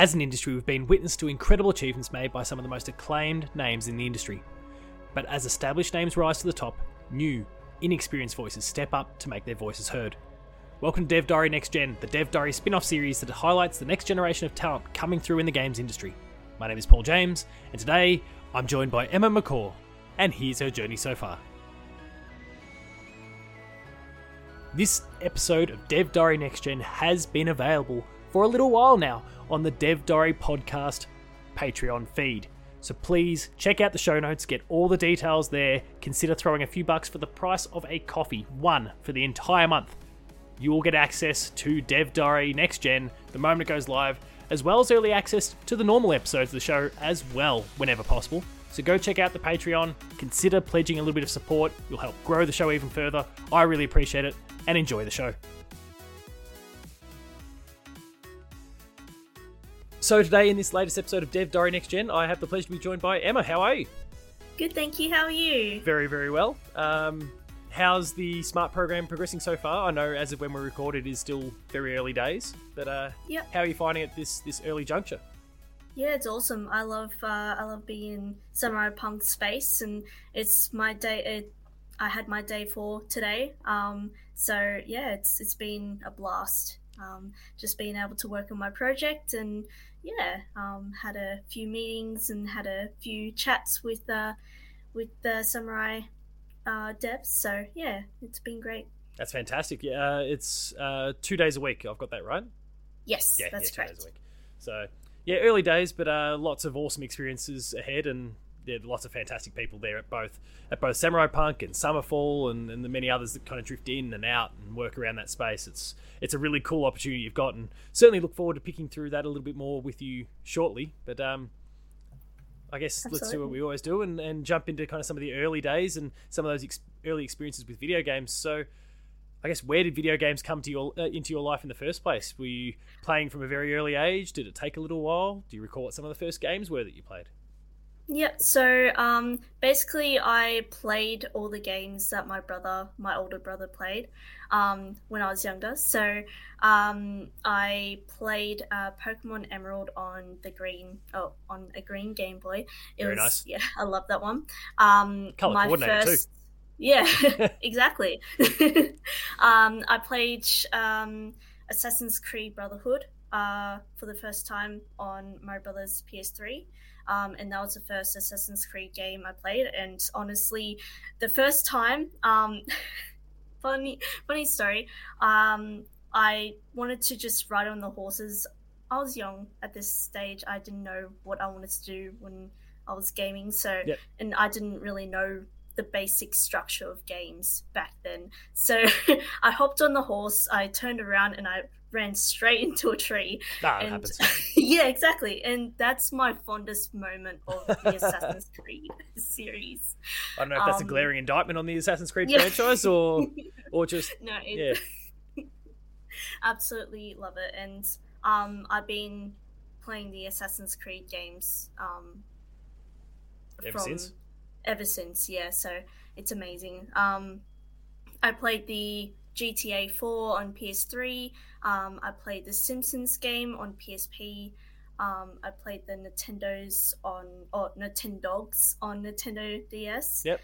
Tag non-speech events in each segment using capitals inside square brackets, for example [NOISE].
As an industry, we've been witness to incredible achievements made by some of the most acclaimed names in the industry. But as established names rise to the top, new, inexperienced voices step up to make their voices heard. Welcome to Dev Diary Next Gen, the Dev Diary spin off series that highlights the next generation of talent coming through in the games industry. My name is Paul James, and today I'm joined by Emma McCaw, and here's her journey so far. This episode of Dev Diary Next Gen has been available for a little while now on the Dev Diary Podcast Patreon feed. So please check out the show notes, get all the details there. Consider throwing a few bucks for the price of a coffee, one for the entire month. You will get access to Dev Diary Next Gen the moment it goes live, as well as early access to the normal episodes of the show as well, whenever possible. So go check out the Patreon, consider pledging a little bit of support. You'll help grow the show even further. I really appreciate it, and enjoy the show. So today, in this latest episode of Dev Diary Next Gen, I have the pleasure to be joined by Emma. How are you? Good, thank you. How are you? Very, very well. Um, how's the smart program progressing so far? I know as of when we record, it is still very early days, but uh, Yep. how are you finding it this this early juncture? Yeah, it's awesome. I love uh, I love being in Samurai Punk space, and it's my day. It, I had my day for today. Um, so yeah, it's it's been a blast. Um, just being able to work on my project, and yeah, um, had a few meetings and had a few chats with uh, with the Samurai uh, devs. So yeah, it's been great. That's fantastic. Yeah, uh, it's uh, two days a week. I've got that right. Yes, Yeah, that's yeah, two correct. days a week. So yeah, early days, but uh, lots of awesome experiences ahead, and lots of fantastic people there at both at both Samurai Punk and Summerfall, and, and the many others that kind of drift in and out and work around that space. It's it's a really cool opportunity you've got, and certainly look forward to picking through that a little bit more with you shortly. But um, I guess let's do what we always do and, and jump into kind of some of the early days and some of those ex- early experiences with video games. So, I guess where did video games come to your uh, into your life in the first place? Were you playing from a very early age? Did it take a little while? Do you recall what some of the first games were that you played? Yeah, so um, basically, I played all the games that my brother, my older brother, played um, when I was younger. So um, I played uh, Pokemon Emerald on the green, oh, on a green Game Boy. It Very was, nice. Yeah, [LAUGHS] I love that one. Um, Colour my coordinated too. first, Yeah, [LAUGHS] [LAUGHS] exactly. um, I played um, Assassin's Creed Brotherhood uh, for the first time on my brother's PS3. Um, and that was the first Assassin's Creed game I played. And honestly, the first time, um, [LAUGHS] funny, funny story. Um, I wanted to just ride on the horses. I was young at this stage. I didn't know what I wanted to do when I was gaming. So, Yep. and I didn't really know the basic structure of games back then. So, [LAUGHS] I hopped on the horse. I turned around and I ran straight [LAUGHS] into a tree it and happens. [LAUGHS] yeah, exactly. And that's my fondest moment of the [LAUGHS] Assassin's Creed series. I don't know if that's a um, glaring indictment on the Assassin's Creed Yeah. franchise or or just no, it, yeah. absolutely love it. And um, I've been playing the Assassin's Creed games um, Ever since? Ever since, yeah. So it's amazing. Um, I played the GTA 4 on PS3. Um, I played the Simpsons game on PSP. Um, I played the Nintendo's on or Nintendogs on Nintendo DS. Yep.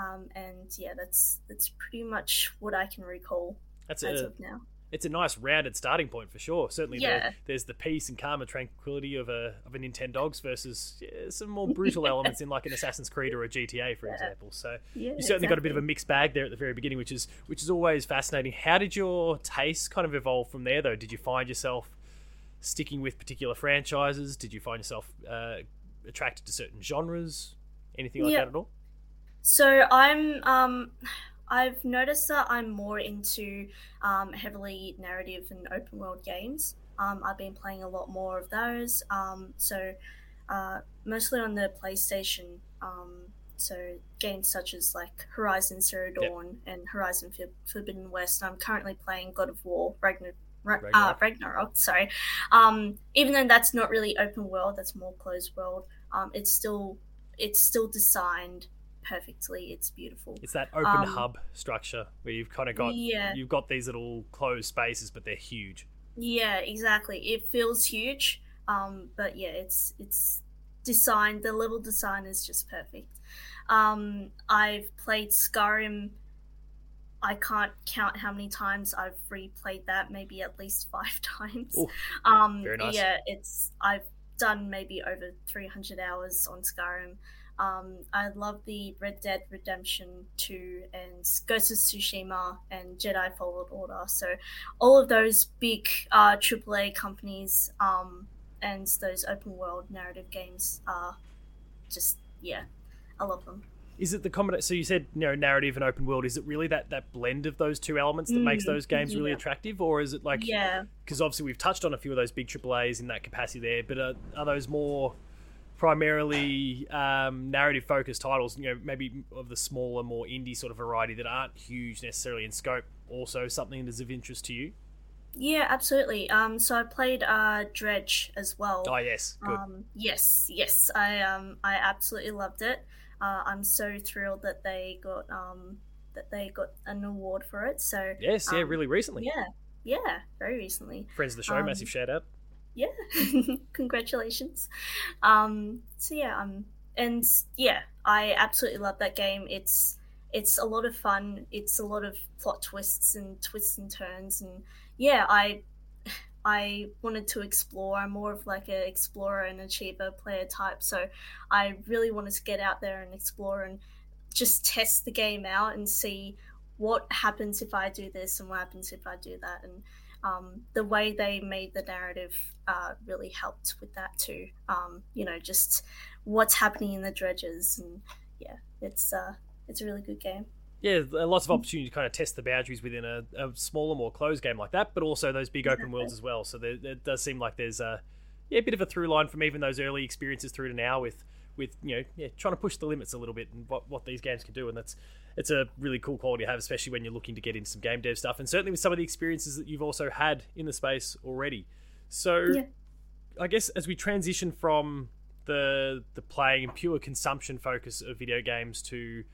Um, and yeah, that's that's pretty much what I can recall That's as a of now. It's a nice rounded starting point for sure. Certainly, Yeah. there's the peace and calm and tranquility of a of a Nintendogs versus yeah, some more brutal [LAUGHS] elements in like an Assassin's Creed or a GTA, for Yeah. example. So Yeah, you certainly got a bit of a mixed bag there at the very beginning, which is which is always fascinating. How did your taste kind of evolve from there, though? Did you find yourself sticking with particular franchises? Did you find yourself uh, attracted to certain genres? Anything like Yeah. that at all? So I'm um I've noticed that I'm more into um, heavily narrative and open world games. Um, I've been playing a lot more of those. Um, so uh, mostly on the PlayStation. Um, so games such as like Horizon Zero Yep. Dawn and Horizon Forbidden Forbidden West. I'm currently playing God of War Ragnar- Ra- Ragnarok. Uh, Ragnarok. Sorry. Um, even though that's not really open world, that's more closed world. Um, it's still it's still designed perfectly. It's beautiful. It's that open Um, hub structure where you've kind of got Yeah. you've got these little closed spaces, but they're huge. Yeah, exactly. It feels huge. Um, but yeah, it's it's designed. The level design is just perfect. Um, I've played Skyrim. I can't count how many times I've replayed that. Maybe at least five [LAUGHS] times. Ooh, um, very nice. Yeah, it's I've done maybe over 300 hours on Skyrim. Um, I love the Red Dead Redemption 2 and Ghost of Tsushima and Jedi Fallen Order. So, all of those big uh, AAA companies um, and those open world narrative games are just, yeah, I love them. Is it the combination? So you said you know narrative and open world. Is it really that that blend of those two elements that mm, makes those games really attractive, or is it like yeah? Because obviously we've touched on a few of those big AAA's in that capacity there, but are, are those more primarily um, narrative focused titles, you know, maybe of the smaller, more indie sort of variety that aren't huge necessarily in scope, also something that is of interest to you? Yeah, absolutely. Um, so I played uh, Dredge as well. Oh yes, good. Um, yes, yes, I um, I absolutely loved it. Uh, I'm so thrilled that they got um, that they got an award for it. So yes, yeah, um, really recently. Yeah, yeah, very recently. Friends of the show, Um, massive shout out. Yeah. [LAUGHS] Congratulations. Um so yeah um and yeah i absolutely love that game. It's it's a lot of fun. It's a lot of plot twists and twists and turns. And yeah i [SIGHS] i wanted to explore. I'm more of like an explorer and achiever player type. So i really wanted to get out there and explore and just test the game out and see what happens if i do this and what happens if i do that. And um, the way they made the narrative uh, really helped with that too. Um, you know, just what's happening in the dredges, and yeah, it's uh, it's a really good game. Yeah, lots of opportunity to kind of test the boundaries within a, a smaller, more closed game like that, but also those big open worlds as well. So there, there does seem like there's a yeah, a bit of a through line from even those early experiences through to now with with you know yeah trying to push the limits a little bit and what what these games can do, and that's it's a really cool quality to have, especially when you're looking to get into some game dev stuff, and certainly with some of the experiences that you've also had in the space already. So, Yeah. I guess as we transition from the the playing and pure consumption focus of video games to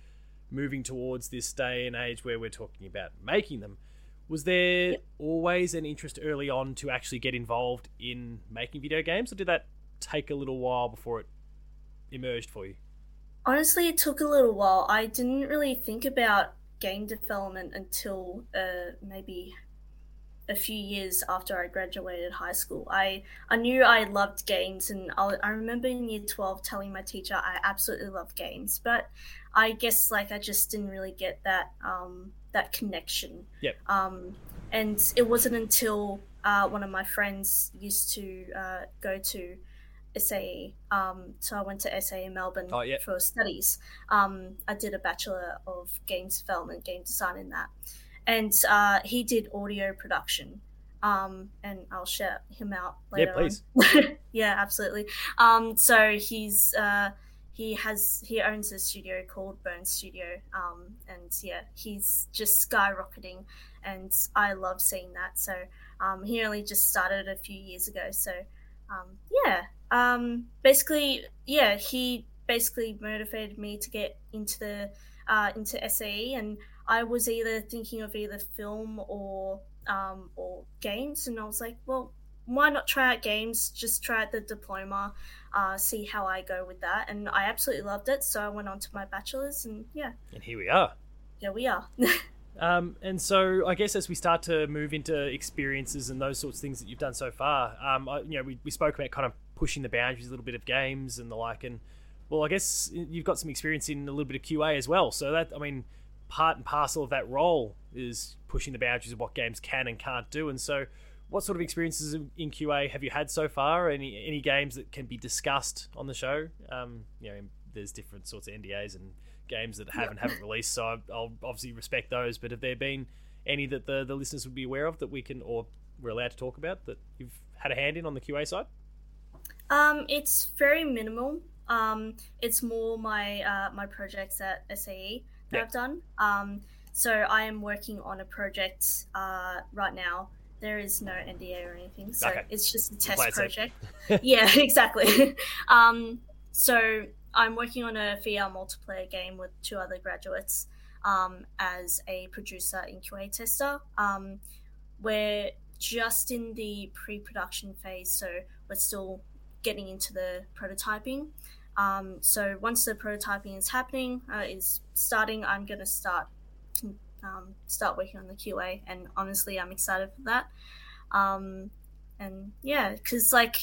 moving towards this day and age where we're talking about making them, was there Yep. always an interest early on to actually get involved in making video games, or did that take a little while before it emerged for you? Honestly, it took a little while. I didn't really think about game development until uh, maybe a few years after I graduated high school. I, I knew I loved games, and I, I remember in year 12 telling my teacher I absolutely love games, but I guess like I just didn't really get that um, that connection. Yep. Um, and it wasn't until uh, one of my friends used to uh, go to SAE. Um, so I went to SAE in Melbourne Oh, yeah. for studies. Um, I did a Bachelor of Games Development, Game Design in that. And uh, he did audio production. Um, and I'll shout him out later. Yeah, please. On. [LAUGHS] yeah, absolutely. Um, so he's uh, he has he owns a studio called Burn Studio, um, and yeah, he's just skyrocketing, and I love seeing that. So um, he only just started a few years ago. So um, yeah, um, basically, yeah, he basically motivated me to get into the uh, into SAE, and I was either thinking of either film or um, or games, and I was like, well, why not try out games? Just try out the diploma, uh, see how I go with that, and I absolutely loved it. So I went on to my bachelor's, and yeah, And here we are. here we are. [LAUGHS] Um, and so I guess as we start to move into experiences and those sorts of things that you've done so far, um, I, you know, we, we spoke about kind of pushing the boundaries a little bit of games and the like, and well, I guess you've got some experience in a little bit of QA as well. So that, I mean, part and parcel of that role is pushing the boundaries of what games can and can't do. And so, what sort of experiences in QA have you had so far? Any any games that can be discussed on the show? Um, you know, there's different sorts of NDAs and games that have and haven't released, so I- I'll obviously respect those. But have there been any that the, the listeners would be aware of that we can or we're allowed to talk about that you've had a hand in on the QA side? Um, it's very minimal. Um, it's more my uh, my projects at SAE that Yeah. I've done. Um, so I am working on a project uh, right now. There is no NDA or anything, so Okay. it's just a test project. [LAUGHS] yeah, [LAUGHS] exactly. um, so I'm working on a VR multiplayer game with two other graduates um, as a producer and QA tester. Um, we're just in the pre-production phase, so we're still getting into the prototyping. Um, so once the prototyping is happening, uh, is starting, I'm going to start um, start working on the QA, and honestly, I'm excited for that. Um, and yeah, because like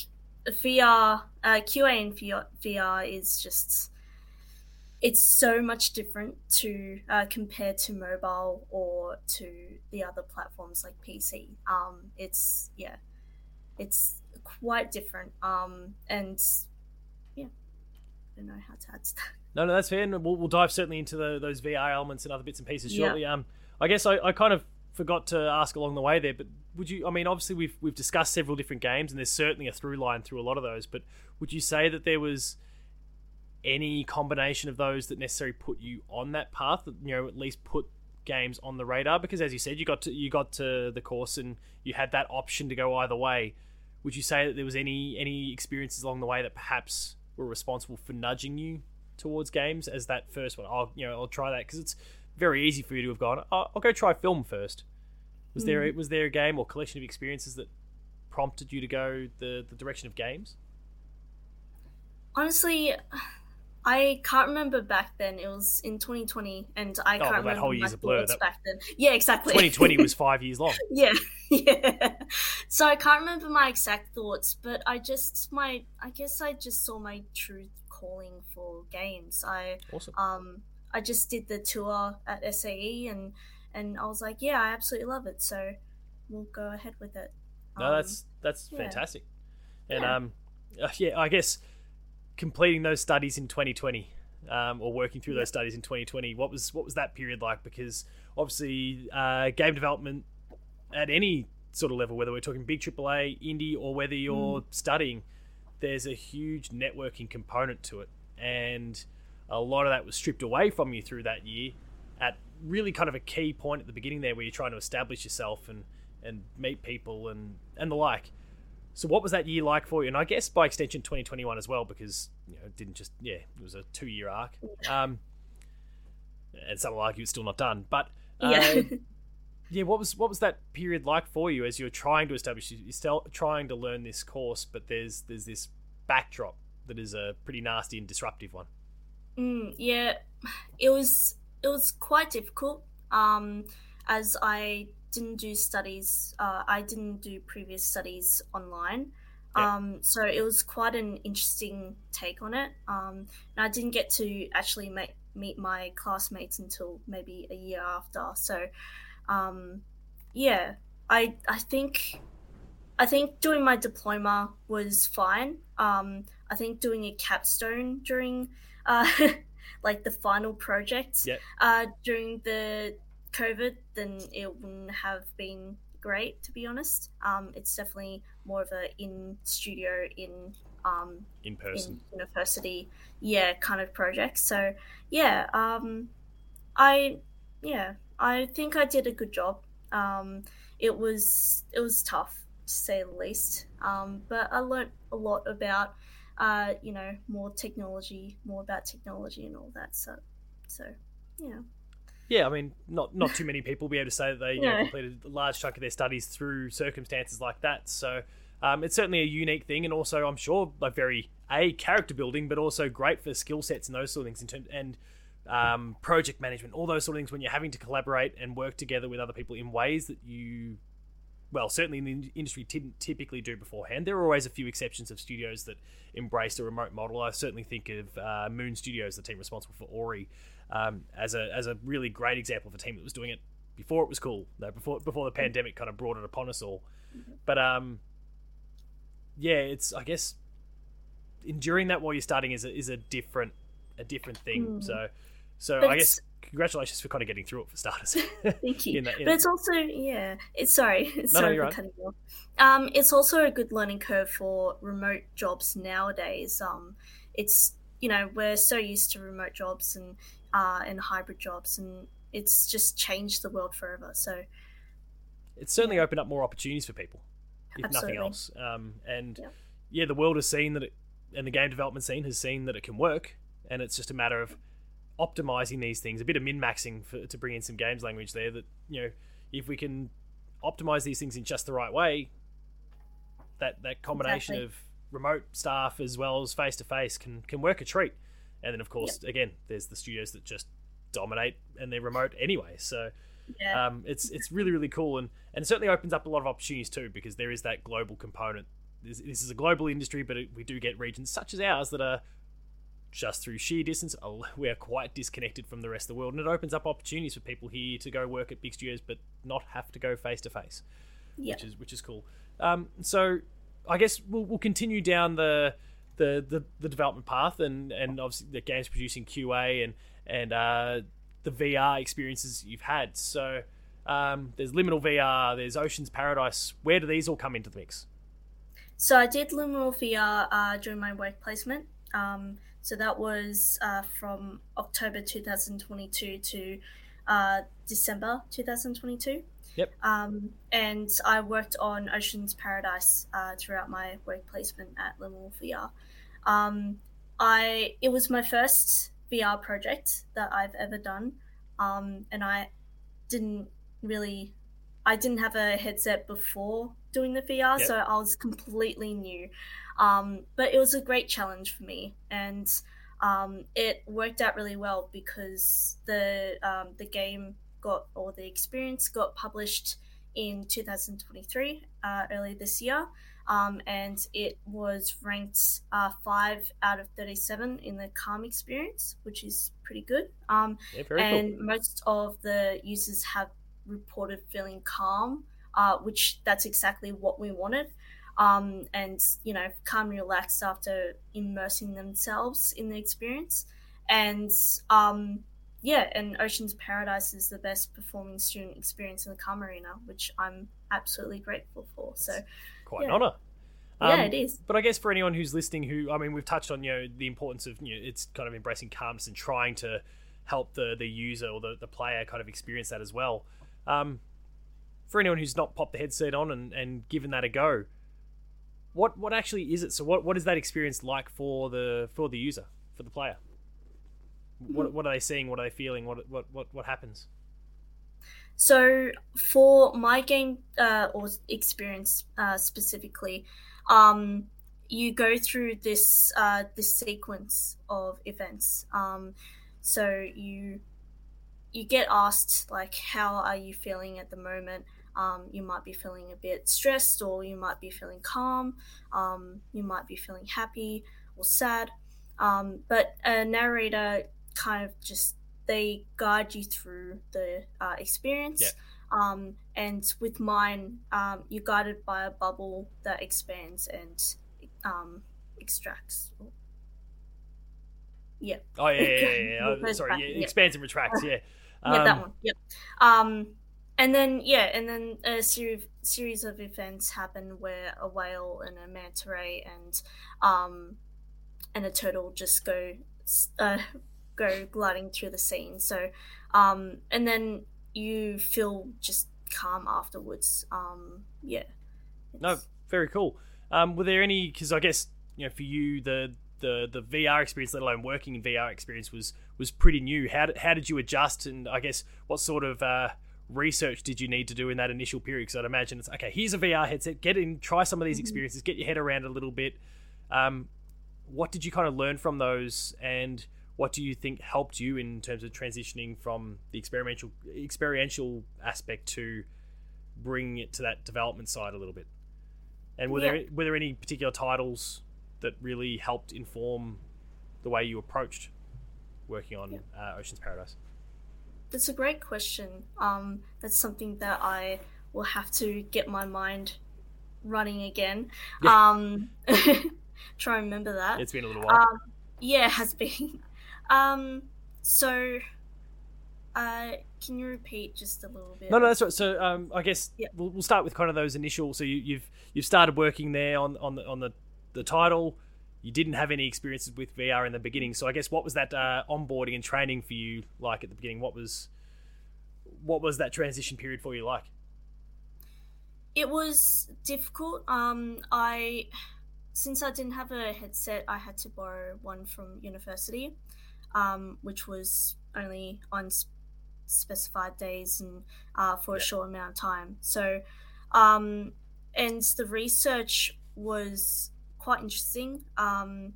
VR, uh, QA in VR, VR is just it's so much different to uh, compared to mobile or to the other platforms like PC. Um, it's yeah, it's quite different. Um, and yeah, I don't know how to add to that. No, no, that's fair. And we'll, we'll dive certainly into the, those VR elements and other bits and pieces shortly. Yeah. Um, I guess I, I kind of forgot to ask along the way there, but would you? I mean, obviously we've we've discussed several different games, and there's certainly a through line through a lot of those. But would you say that there was any combination of those that necessarily put you on that path? That you know, at least put games on the radar because, as you said, you got to you got to the course and you had that option to go either way. Would you say that there was any any experiences along the way that perhaps were responsible for nudging you towards games as that first one? I'll you know I'll try that because it's very easy for you to have gone. Oh, I'll go try film first. Was mm. there hmm. was there a game or collection of experiences that prompted you to go the the direction of games? Honestly, I can't remember back then. It was in 2020, and I oh, can't well, remember whole year's a blur. That... back then. Yeah, exactly. 2020 was [LAUGHS] five years long. yeah, [LAUGHS] yeah. So I can't remember my exact thoughts, but I just my I guess I just saw my true calling for games. I awesome. um I just did the tour at SAE and and I was like, yeah, I absolutely love it. So we'll go ahead with it. No, um, that's that's yeah. fantastic. And yeah. um, uh, yeah, I guess completing those studies in 2020 um, or working through those studies in 2020 what was what was that period like because obviously uh, game development at any sort of level whether we're talking big AAA indie or whether you're mm. studying there's a huge networking component to it and a lot of that was stripped away from you through that year at really kind of a key point at the beginning there where you're trying to establish yourself and and meet people and and the like so what was that year like for you? And I guess by extension 2021 as well, because you know it didn't just yeah it was a two year arc. Um, and some will argue it's still not done, but uh, yeah. [LAUGHS] yeah, what was what was that period like for you as you're trying to establish you're still trying to learn this course, but there's there's this backdrop that is a pretty nasty and disruptive one. Mm, yeah, it was it was quite difficult. Um, as I didn't do studies. Uh, I didn't do previous studies online. Yeah. Um, so it was quite an interesting take on it. Um, and I didn't get to actually make, meet my classmates until maybe a year after. So, um, yeah, I I think I think doing my diploma was fine. Um, I think doing a capstone during uh, [LAUGHS] like the final project yep. uh, during the COVID, then it wouldn't have been great to be honest. Um, it's definitely more of a in studio in um, in person in university, yeah, kind of project. So yeah, um, I yeah, I think I did a good job. Um, it was it was tough to say the least, um, but I learned a lot about uh, you know more technology, more about technology and all that. So so yeah. Yeah, I mean, not not too many people will be able to say that they you know, [LAUGHS] completed a large chunk of their studies through circumstances like that. So um, it's certainly a unique thing, and also I'm sure like very a character building, but also great for skill sets and those sort of things in terms and um, project management, all those sort of things when you're having to collaborate and work together with other people in ways that you well, certainly in the industry didn't typically do beforehand. There are always a few exceptions of studios that embraced a remote model. I certainly think of uh, Moon Studios, the team responsible for Ori, um, as a as a really great example of a team that was doing it before it was cool, before before the pandemic kind of brought it upon us all. But um, yeah, it's I guess enduring that while you're starting is a, is a different a different thing. Mm. So so but I guess congratulations for kind of getting through it for starters. [LAUGHS] Thank you. [LAUGHS] in that, in but it's also yeah, it's sorry, [LAUGHS] no, sorry no, for cutting off. Um, it's also a good learning curve for remote jobs nowadays. Um, it's you know we're so used to remote jobs and uh, and hybrid jobs, and it's just changed the world forever. So it's certainly yeah. opened up more opportunities for people, if Absolutely. nothing else. Um, and yeah. yeah, the world has seen that, it, and the game development scene has seen that it can work, and it's just a matter of optimizing these things, a bit of min maxing to bring in some games language there. That you know, if we can optimize these things in just the right way, that that combination Exactly. of remote staff as well as face to face can can work a treat. And then of course, again, there's the studios that just dominate and they're remote anyway. So Yeah. um, it's it's really really cool and and it certainly opens up a lot of opportunities too because there is that global component. This, this is a global industry, but it, we do get regions such as ours that are just through sheer distance, we are quite disconnected from the rest of the world, and it opens up opportunities for people here to go work at big studios, but not have to go face to face, which is which is cool. Um, so I guess we'll, we'll continue down the, the the the development path, and and obviously the games producing QA and and uh, the VR experiences you've had. So um, there's Liminal VR, there's Ocean's Paradise. Where do these all come into the mix? So I did Liminal VR uh, during my work placement. Um, so that was uh, from October 2022 to uh, December 2022. Yep. Um, and I worked on Ocean's Paradise uh, throughout my work placement at Liminal VR. Um, I it was my first VR project that I've ever done, um, and I didn't really I didn't have a headset before doing the VR, Yep. so I was completely new. Um, but it was a great challenge for me, and um, it worked out really well because the um, the game got or the experience got published in 2023, uh, early this year, um, and it was ranked uh, five out of 37 in the Calm experience, which is pretty good. Um, Yeah, and most of the users have reported feeling calm, uh, which that's exactly what we wanted. Um, and you know, calm and relaxed after immersing themselves in the experience. And um, yeah, and Ocean's Paradise is the best performing student experience in the Calm Arena, which I'm absolutely grateful for. So quite an yeah. honor. yeah, Um, it is. But I guess for anyone who's listening, who I mean, we've touched on you know the importance of you know it's kind of embracing calmness and trying to help the the user or the, the player kind of experience that as well. Um, for anyone who's not popped the headset on and, and given that a go, what what actually is it? So what, what is that experience like for the for the user for the player? What what are they seeing? What are they feeling? What what what what happens? So for my game uh, or experience uh, specifically, um, you go through this uh, this sequence of events. Um, so you you get asked like, how are you feeling at the moment? Um, you might be feeling a bit stressed, or you might be feeling calm. Um, you might be feeling happy or sad. Um, but a narrator kind of just they guide you through the uh, experience. Yeah. Um, and with mine, um, you're guided by a bubble that expands and um, extracts. Yeah, Oh yeah, yeah, yeah. yeah, yeah. [LAUGHS] It goes sorry, back, yeah, it yeah. expands and retracts. Yeah, yeah, that Um, one. Yep. Um, and then yeah, and then a series series of events happen where a whale and a manta ray and um, and a turtle just go uh, go gliding through the scene. So, um, and then you feel just calm afterwards. Um, yeah. No, very cool. Um, were there any? Because I guess you know, for you, the the the VR experience, let alone working in VR experience, was was pretty new. How did, how did you adjust? And I guess what sort of uh, research did you need to do in that initial period? Because I'd imagine it's okay. Here's a VR headset. Get in, try some of these Mhm. experiences. Get your head around a little bit. Um, what did you kind of learn from those? And what do you think helped you in terms of transitioning from the experimental experiential aspect to bringing it to that development side a little bit? And were there were there any particular titles that really helped inform the way you approached working on Yeah. uh, Ocean's Paradise? That's a great question. Um, that's something that I will have to get my mind running again. Yeah. Um, [LAUGHS] try and remember that. It's been a little while. Um, yeah, it has been. [LAUGHS] Um, so, uh, can you repeat just a little bit? no, no, that's right. So um, I guess Yeah. we'll, we'll start with kind of those initial. So you, you've you've started working there on on the on the the title. You didn't have any experiences with VR in the beginning, so I guess what was that uh, onboarding and training for you like at the beginning? What was what was that transition period for you like? It was difficult. Um, I since I didn't have a headset, I had to borrow one from university, um, which was only on s- specified days and uh, for a short amount of time. So, um, and the research was quite interesting. Um,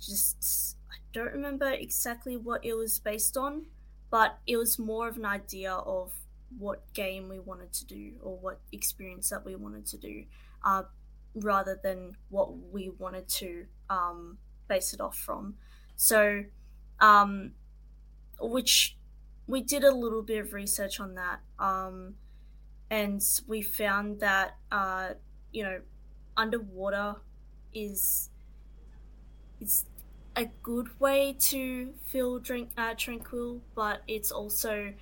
just I don't remember exactly what it was based on, but it was more of an idea of what game we wanted to do or what experience that we wanted to do, uh, rather than what we wanted to um, base it off from. So, um, which we did a little bit of research on that, um, and we found that uh, you know, underwater is it's a good way to feel drink uh, tranquil, but it's also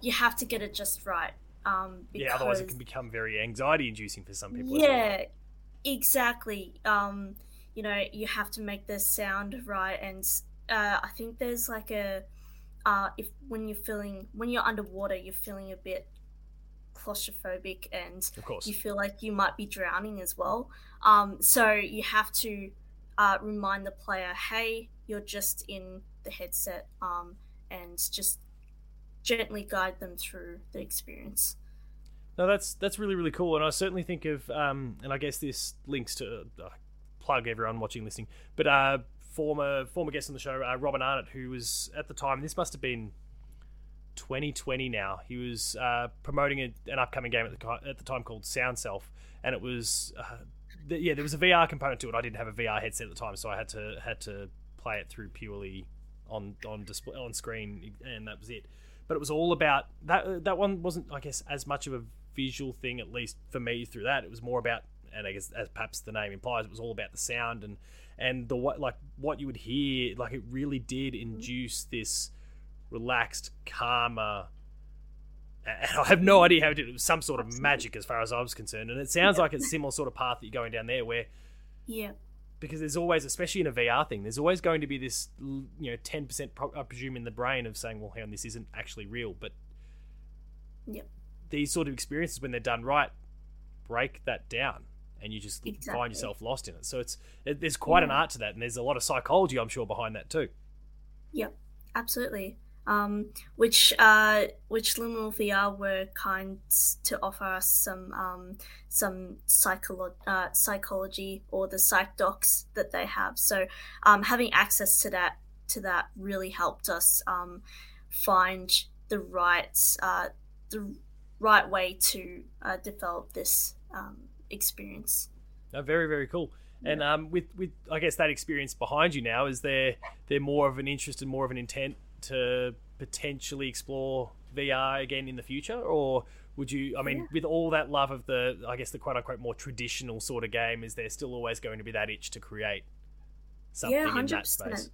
you have to get it just right. Um, because, yeah, otherwise it can become very anxiety inducing for some people. Yeah, well. exactly. Um, you know, you have to make the sound right, and uh, I think there's like a uh, if when you're feeling when you're underwater, you're feeling a bit claustrophobic and of course. you feel like you might be drowning as well. Um, so you have to uh, remind the player, hey, you're just in the headset, um, and just gently guide them through the experience. No, that's that's really really cool, and I certainly think of, um, and I guess this links to uh, plug everyone watching listening, but uh, former former guest on the show, uh, Robin Arnott, who was at the time, this must have been 2020 now. He was uh, promoting a, an upcoming game at the, at the time called SoundSelf, and it was uh, th- yeah, there was a VR component to it. I didn't have a VR headset at the time, so I had to had to play it through purely on on display on screen, and that was it. But it was all about that. That one wasn't, I guess, as much of a visual thing, at least for me. Through that, it was more about, and I guess as perhaps the name implies, it was all about the sound and and the what like what you would hear. Like it really did induce this relaxed, calmer. And I have no idea how to do it. Some sort of magic as far as I was concerned. And it sounds yeah. like it's a similar sort of path that you're going down there where. Yeah. Because there's always, especially in a VR thing, there's always going to be this, you know, 10%, I presume, in the brain of saying, well, hang on, this isn't actually real. But yeah. these sort of experiences, when they're done right, break that down and you just exactly. find yourself lost in it. So it's it, there's quite yeah. an art to that, and there's a lot of psychology, I'm sure, behind that too. Yep, absolutely um, which uh, which Liminal VR were kind to offer us some um, some psycholo- uh, psychology or the psych docs that they have. So um, having access to that to that really helped us um, find the right uh, the right way to uh, develop this um, experience. Very very cool. And um, with with I guess that experience behind you now, is there there more of an interest and more of an intent to potentially explore VR again in the future, or would you? I mean, yeah. with all that love of the, I guess the quote unquote more traditional sort of game, is there still always going to be that itch to create something yeah, in that space?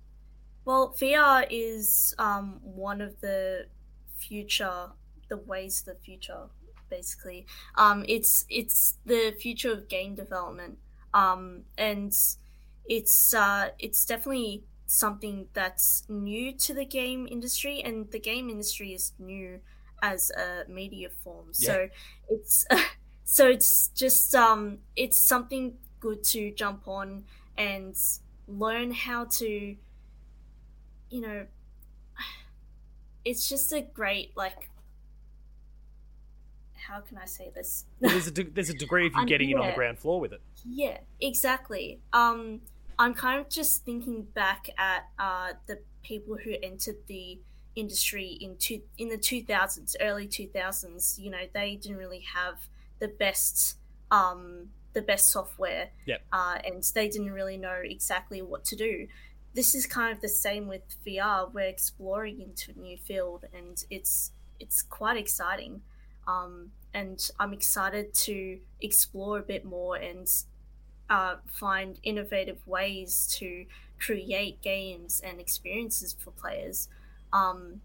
Well, VR is um, one of the future, the ways of the future. Basically, um, it's it's the future of game development, um, and it's uh, it's definitely something that's new to the game industry, and the game industry is new as a media form. Yeah. So it's [LAUGHS] so it's just um, it's something good to jump on and learn how to, you know, [SIGHS] it's just a great like how can I say this? Well, there's a de- there's a degree of you [LAUGHS] getting yeah. in on the ground floor with it. Yeah, exactly. Um, I'm kind of just thinking back at uh, the people who entered the industry in two, in the 2000s, early 2000s. You know, they didn't really have the best um, the best software, yep. uh, and they didn't really know exactly what to do. This is kind of the same with VR. We're exploring into a new field, and it's it's quite exciting. Um, and I'm excited to explore a bit more and uh, find innovative ways to create games and experiences for players. Um,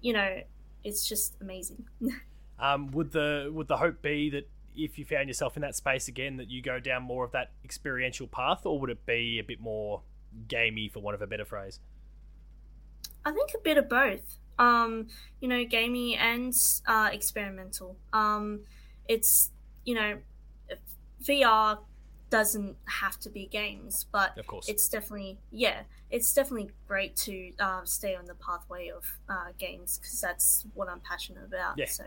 you know, it's just amazing. [LAUGHS] um, would the would the hope be that if you found yourself in that space again, that you go down more of that experiential path, or would it be a bit more gamey, for want of a better phrase? I think a bit of both. Um, you know, gamey and uh, experimental. Um, it's you know, VR doesn't have to be games, but of course, it's definitely yeah, it's definitely great to uh, stay on the pathway of uh, games because that's what I'm passionate about. Yeah. So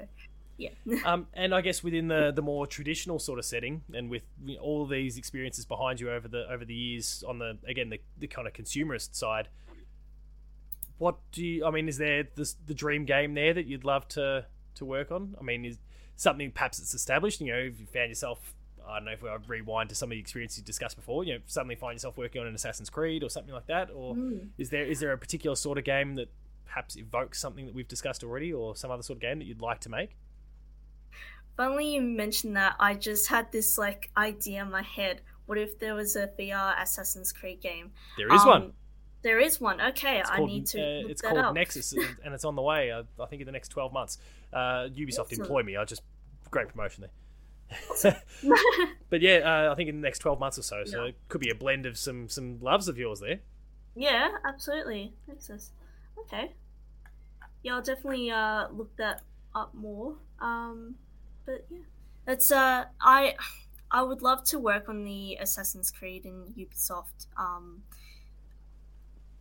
yeah. [LAUGHS] um, and I guess within the the more traditional sort of setting, and with all these experiences behind you over the over the years, on the again the, the kind of consumerist side, what do you? I mean, is there this, the dream game there that you'd love to to work on? I mean, is something perhaps it's established? You know, if you found yourself, I don't know if we rewind to some of the experiences you discussed before, you know, suddenly find yourself working on an Assassin's Creed or something like that, or Mm. is there is there a particular sort of game that perhaps evokes something that we've discussed already, or some other sort of game that you'd like to make? Funny you mentioned that. I just had this like idea in my head. What if there was a VR Assassin's Creed game? There is Um, one. There is one. Okay, It's I called, need to uh, it's called up. Nexus, and it's on the way. Uh, I think in the next twelve months. Uh, Ubisoft Awesome. employ me. I just great promotion there. [LAUGHS] but yeah, uh, I think in the next twelve months or so. So Yeah. it could be a blend of some some loves of yours there. yeah, absolutely. Nexus. Okay. Yeah, I'll definitely uh, look that up more. Um, but yeah, it's uh, I I would love to work on the Assassin's Creed in Ubisoft. Um,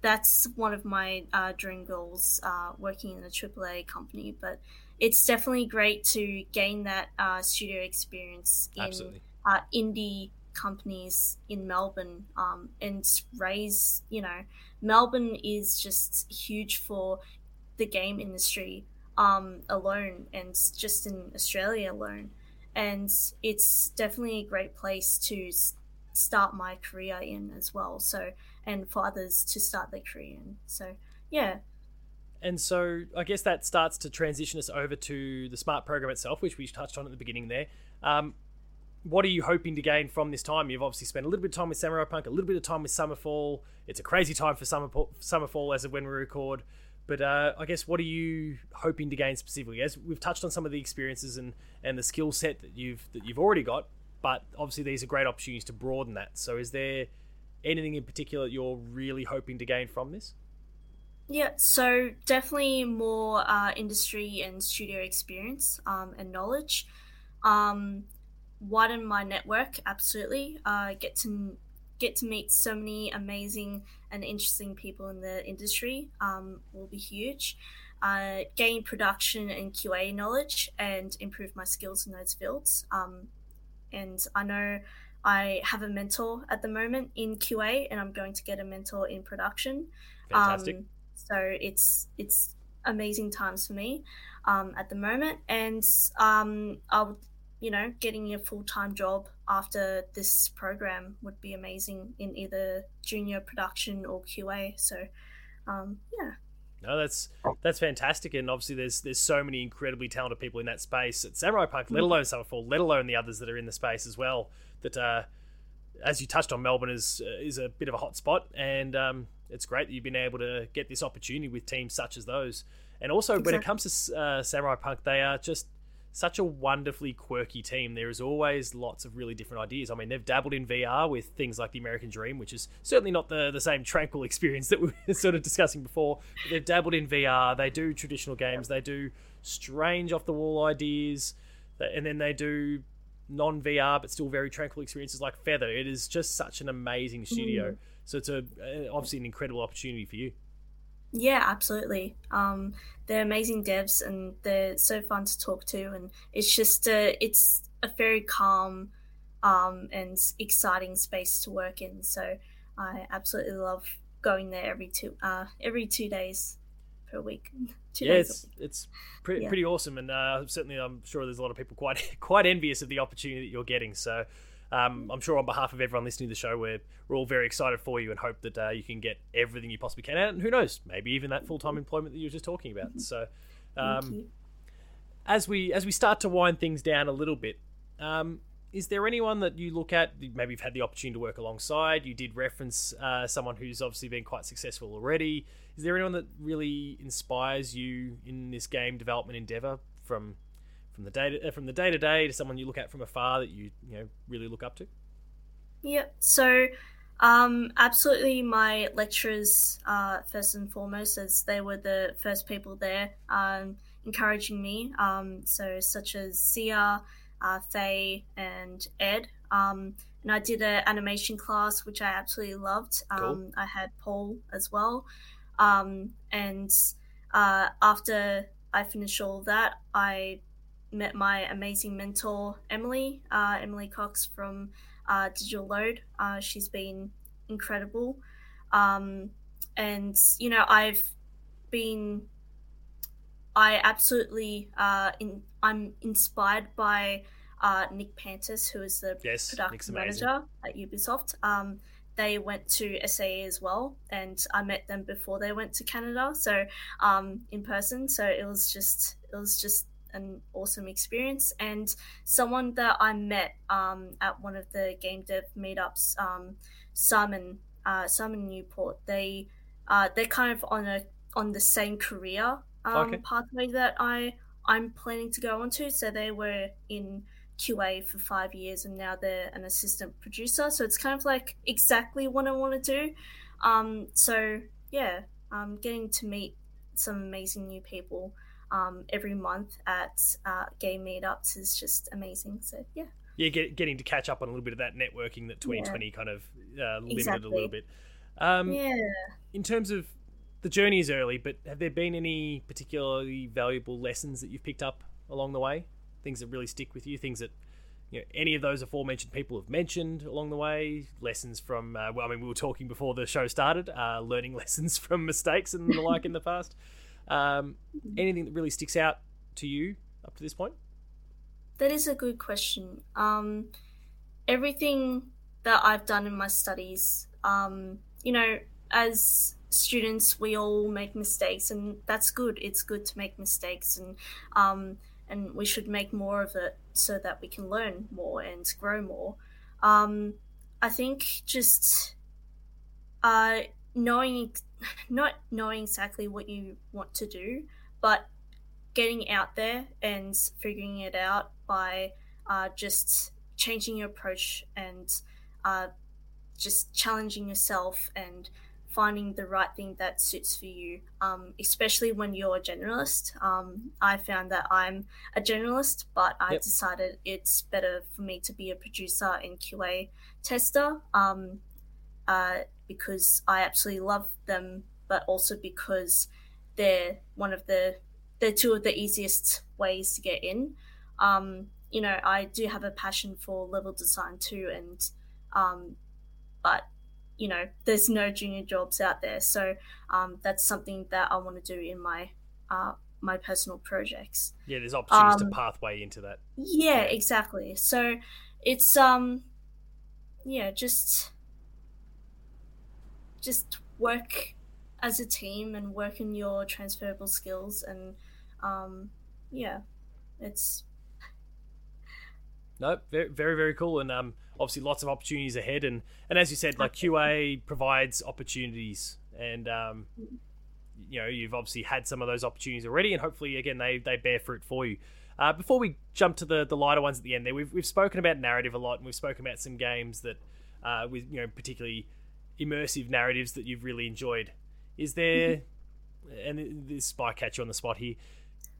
that's one of my uh, dream goals, uh, working in a AAA company. But it's definitely great to gain that uh, studio experience in Absolutely. uh, indie companies in Melbourne um, and raise, you know, Melbourne is just huge for the game industry um, alone and just in Australia alone. And it's definitely a great place to start my career in as well. So, and for others to start their career in. So, yeah. And so I guess that starts to transition us over to the smart program itself, which we touched on at the beginning there. Um, what are you hoping to gain from this time? You've obviously spent a little bit of time with Samurai Punk, a little bit of time with Summerfall. It's a crazy time for Summer Summerfall as of when we record. But uh, I guess what are you hoping to gain specifically? As we've touched on some of the experiences and, and the skill set that you've that you've already got, but obviously these are great opportunities to broaden that. So is there anything in particular that you're really hoping to gain from this? Yeah, so definitely more uh, industry and studio experience um, and knowledge. Um, widen my network, absolutely. Uh, get to get to meet so many amazing and interesting people in the industry um, will be huge. Uh, gain production and QA knowledge and improve my skills in those fields. Um, and I know I have a mentor at the moment in QA, and I'm going to get a mentor in production. Fantastic. So it's it's amazing times for me um, at the moment, and um, I would, you know, getting a full time job after this program would be amazing in either junior production or QA. So, um, yeah. No, that's that's fantastic, and obviously there's there's so many incredibly talented people in that space at Samurai Punk, let alone Summerfall, let alone the others that are in the space as well. That, uh, as you touched on, Melbourne is uh, is a bit of a hot spot, and um, it's great that you've been able to get this opportunity with teams such as those. And also, when it comes to uh, Samurai Punk, they are just such a wonderfully quirky team. There is always lots of really different ideas. I mean, they've dabbled in VR with things like the American Dream, which is certainly not the, the same tranquil [LAUGHS] experience that we were sort of discussing before. But they've dabbled in VR. They do traditional games. They do strange off the wall ideas, and then they do non VR but still very tranquil experiences like Feather. It is just such an amazing studio. So it's a obviously an incredible opportunity for you. Yeah, absolutely. Um, they're amazing devs and they're so fun to talk to, and it's just a, it's a very calm um, and exciting space to work in. So I absolutely love going there every two uh, every two days per week. [LAUGHS] two yeah, it's it's pretty Yeah. pretty awesome, and uh, certainly I'm sure there's a lot of people quite [LAUGHS] quite envious of the opportunity that you're getting. So. Um, I'm sure on behalf of everyone listening to the show, we're, we're all very excited for you and hope that uh, you can get everything you possibly can. And who knows, maybe even that full time employment that you were just talking about. So, Thank um, as we as we start to wind things down a little bit, um, is there anyone that you look at? Maybe you've had the opportunity to work alongside. You did reference uh, someone who's obviously been quite successful already. Is there anyone that really inspires you in this game development endeavor from from the day to, uh, from the day to day to someone you look at from afar that you you know really look up to? Yeah, so um, absolutely my lecturers, uh, first and foremost, as they were the first people there um, encouraging me. Um, so, such as Sia, uh, Faye, and Ed. Um, and I did an animation class which I absolutely loved. Um, cool. I had Paul as well, um, and uh, after I finished all that, I met my amazing mentor Emily, uh, Emily Cox from uh, Digital Load. Uh, she's been incredible, um, and you know I've been I absolutely uh, in, I'm inspired by uh, Nick Pantis, who is the yes, production manager at Ubisoft. Um, they went to SAE as well, and I met them before they went to Canada, so um, in person. So it was just it was just an awesome experience, and someone that I met um, at one of the game dev meetups, um, Simon uh, Simon Newport. They uh, they're kind of on a on the same career um, okay. pathway that I I'm planning to go onto. So they were in QA for five years and now they're an assistant producer. So it's kind of like exactly what I want to do. Um, so yeah, um, getting to meet some amazing new people um, every month at uh, game meetups is just amazing. So yeah. Yeah, get, getting to catch up on a little bit of that networking that 2020 yeah. kind of uh, limited exactly. a little bit. Um, yeah. In terms of the journey is early, but have there been any particularly valuable lessons that you've picked up along the way? Things that really stick with you, things that you know, any of those aforementioned people have mentioned along the way. Lessons from, uh, well, I mean, we were talking before the show started, uh, learning [LAUGHS] lessons from mistakes and the like in the past. Um, anything that really sticks out to you up to this point? That is a good question. Um, everything that I've done in my studies, um, you know, as students we all make mistakes and that's good. It's good to make mistakes and um, and we should make more of it so that we can learn more and grow more. Um, i think just uh, knowing not knowing exactly what you want to do but getting out there and figuring it out by uh, just changing your approach and uh, just challenging yourself and finding the right thing that suits for you, um, especially when you're a generalist. Um, I found that I'm a generalist, but I yep. decided it's better for me to be a producer and QA tester um, uh, because I absolutely love them, but also because they're one of the they're two of the easiest ways to get in. Um, you know, I do have a passion for level design too, and um, but you know, there's no junior jobs out there. So um, that's something that I want to do in my uh, my personal projects. Yeah, there's opportunities um, to pathway into that. Yeah, yeah, exactly. So it's um, yeah, just just work as a team and work in your transferable skills and um, yeah, it's Nope, very very very cool and um obviously lots of opportunities ahead. And and as you said like qa provides opportunities. And um, you know you've obviously had some of those opportunities already and hopefully again they they bear fruit for you. Uh, before we jump to the the lighter ones at the end there we've, we've spoken about narrative a lot and we've spoken about some games that uh, with you know particularly immersive narratives that you've really enjoyed. Is there and this might catch you on the spot here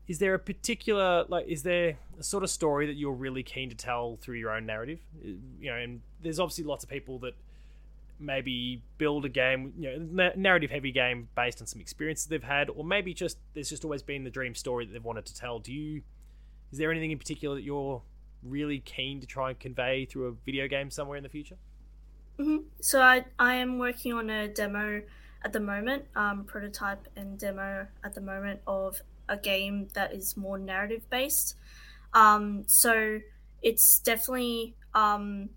is there a particular like is there a sort of story that you're really keen to tell through your own narrative? You know and there's obviously lots of people that maybe build a game you know narrative heavy game based on some experiences they've had or maybe just there's just always been the dream story that they've wanted to tell. Do you is there anything in particular that you're really keen to try and convey through a video game somewhere in the future? Mm-hmm. so i i am working on a demo at the moment um, prototype and demo at the moment of a game that is more narrative based. Um, so it's definitely um,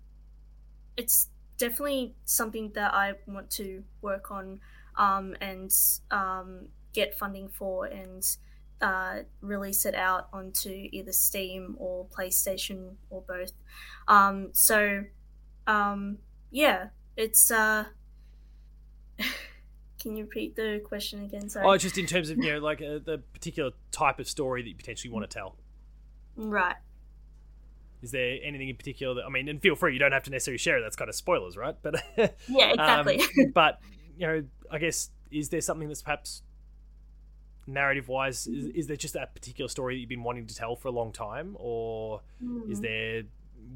it's definitely something that I want to work on um, and um, get funding for and uh, release it out onto either Steam or PlayStation or both. Um, so um, yeah, it's uh, [LAUGHS] Can you repeat the question again? Sorry. Oh, just in terms of you know, like uh, the particular type of story that you potentially want to tell. Right. Is there anything in particular that I mean? And feel free, you don't have to necessarily share it. That's kind of spoilers, right? But [LAUGHS] yeah, exactly. Um, [LAUGHS] but you know, I guess is there something that's perhaps narrative wise? Is, is there just that particular story that you've been wanting to tell for a long time, or mm. is there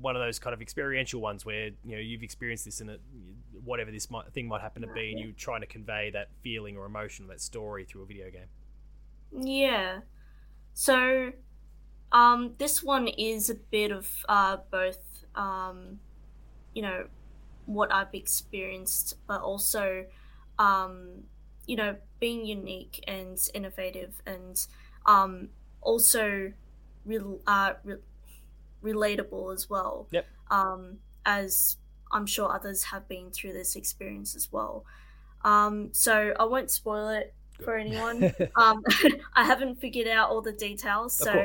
one of those kind of experiential ones where you know you've experienced this and whatever this might, thing might happen to be, and you're trying to convey that feeling or emotion or that story through a video game. Yeah. So, um, this one is a bit of uh, both, um, you know, what I've experienced, but also, um, you know, being unique and innovative, and um, also, real, uh, re- relatable as well. Yep. Um, as I'm sure others have been through this experience as well. Um, so I won't spoil it for anyone. [LAUGHS] um, [LAUGHS] I haven't figured out all the details, so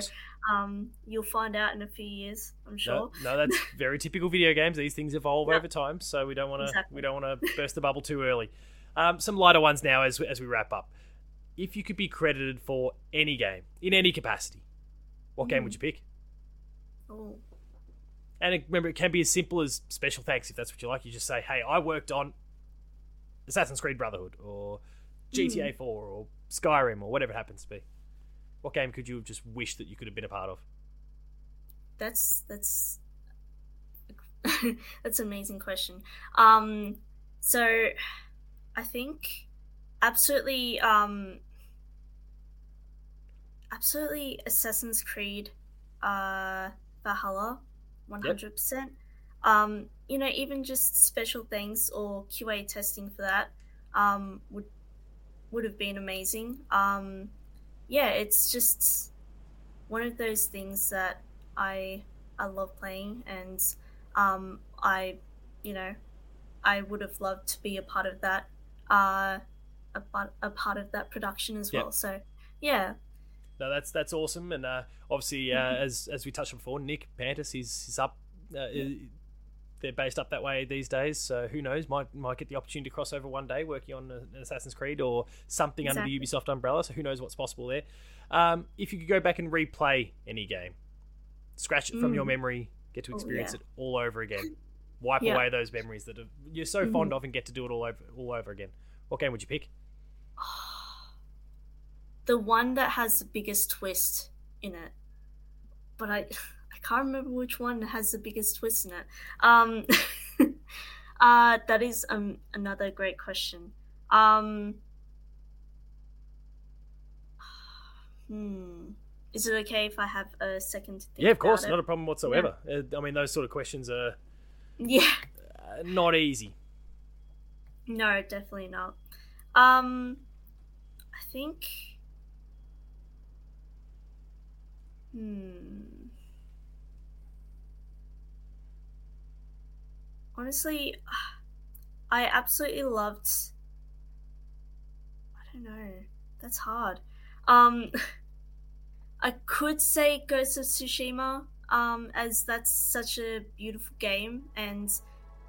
um, you'll find out in a few years. I'm sure. No, no that's [LAUGHS] very typical video games. These things evolve over time, so we don't want to exactly. we don't want to burst the bubble too early. Um, some lighter ones now as as we wrap up. If you could be credited for any game in any capacity, what mm. game would hmm. you pick? Oh. And remember, it can be as simple as special thanks if that's what you like. You just say, "Hey, I worked on Assassin's Creed Brotherhood or GTA mm. 4 or Skyrim or whatever it happens to be." What game could you have just wished that you could have been a part of? That's that's [LAUGHS] that's an amazing question. Um, so I think absolutely, um, absolutely Assassin's Creed, uh, Valhalla one hundred percent. Um, you know, even just special things or QA testing for that um, would would have been amazing. Um, yeah, it's just one of those things that I I love playing, and um, I, you know, I would have loved to be a part of that, uh, a, a part of that production as well. So, yeah, no, that's that's awesome, and uh, obviously, uh, mm-hmm. as as we touched on before, Nick Pantis, he's, he's up. Uh, they're based up that way these days, so who knows? Might might get the opportunity to cross over one day, working on an Assassin's Creed or something exactly. under the Ubisoft umbrella. So who knows what's possible there? Um, if you could go back and replay any game, scratch it mm. from your mm. memory, get to oh, experience oh, yeah. it all over again, [CLEARS THROAT] wipe yeah. away those memories that you're so mm-hmm. fond of, and get to do it all over all over again. What game would you pick? [SIGHS] the one that has the biggest twist in it. But I [LAUGHS] I can't remember which one has the biggest twist in it. Um [LAUGHS] uh that is um another great question. Um [SIGHS] Hmm. Is it okay if I have a second? yeah, of course, not a problem whatsoever. Yeah. Uh, I mean, those sort of questions are yeah uh, not easy. No, definitely not. Um, I think Hmm. Honestly, [SIGHS] I absolutely loved. I don't know. That's hard. Um, [LAUGHS] I could say Ghost of Tsushima, um, as that's such a beautiful game, and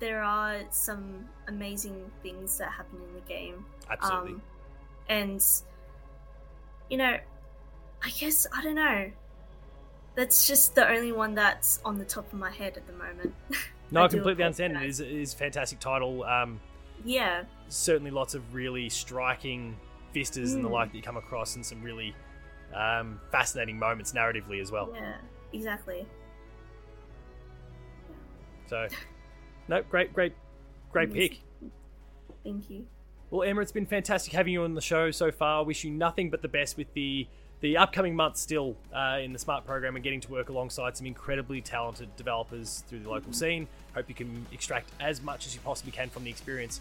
there are some amazing things that happen in the game. Absolutely. Um, and you know, I guess I don't know. That's just the only one that's on the top of my head at the moment. [LAUGHS] No, I, I completely understand. It is, it is fantastic title. Um, yeah. Certainly lots of really striking vistas mm. and the hmm. like that you come across, and some really um, fascinating moments narratively as well. Yeah, exactly. So, no, great, great, great pick. Thank you. Well, Emma, it's been fantastic having you on the show so far. Wish you nothing but the best with the the upcoming months still uh, in the smart program and getting to work alongside some incredibly talented developers through the local scene. Hope you can extract as much as you possibly can from the experience.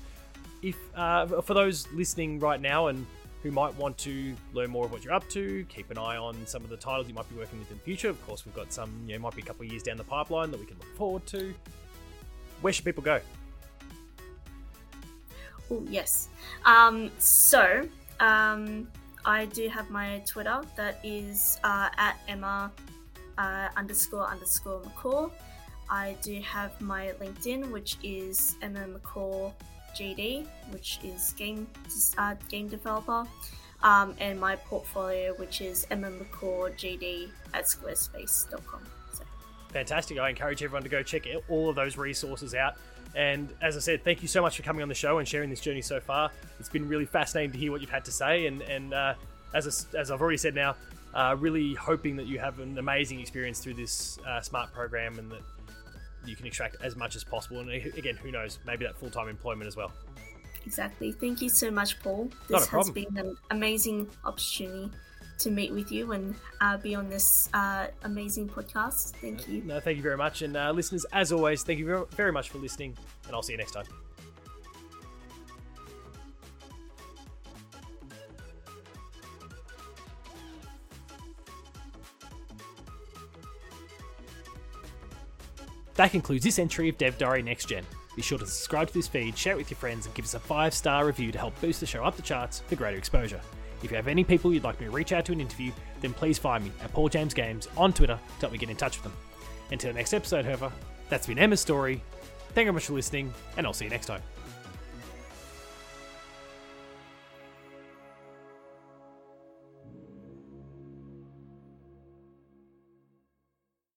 If uh, for those listening right now and who might want to learn more of what you're up to, keep an eye on some of the titles you might be working with in the future. Of course, we've got some, you know, might be a couple of years down the pipeline that we can look forward to. Where should people go? Oh yes. Um, so um, I do have my Twitter that is uh, at Emma uh, underscore underscore McCaw. I do have my LinkedIn, which is Emma McCaw GD, which is game uh, game developer, um, and my portfolio, which is Emma McCaw GD at squarespace.com. So. Fantastic! I encourage everyone to go check all of those resources out. And as I said, thank you so much for coming on the show and sharing this journey so far. It's been really fascinating to hear what you've had to say. And, and uh, as, a, as I've already said now, uh, really hoping that you have an amazing experience through this uh, smart program and that you can extract as much as possible. And again, who knows? Maybe that full time employment as well. Exactly. Thank you so much, Paul. This has been an amazing opportunity to meet with you and uh, be on this uh, amazing podcast. Thank you. No, thank you very much. And uh, listeners, as always, thank you very much for listening. And I'll see you next time. That concludes this entry of Dev Diary Next Gen. Be sure to subscribe to this feed, share it with your friends, and give us a five star review to help boost the show up the charts for greater exposure. If you have any people you'd like me to reach out to an interview, then please find me at Paul James Games on Twitter to help me get in touch with them. Until the next episode, however, that's been Emma's story. Thank you very much for listening, and I'll see you next time.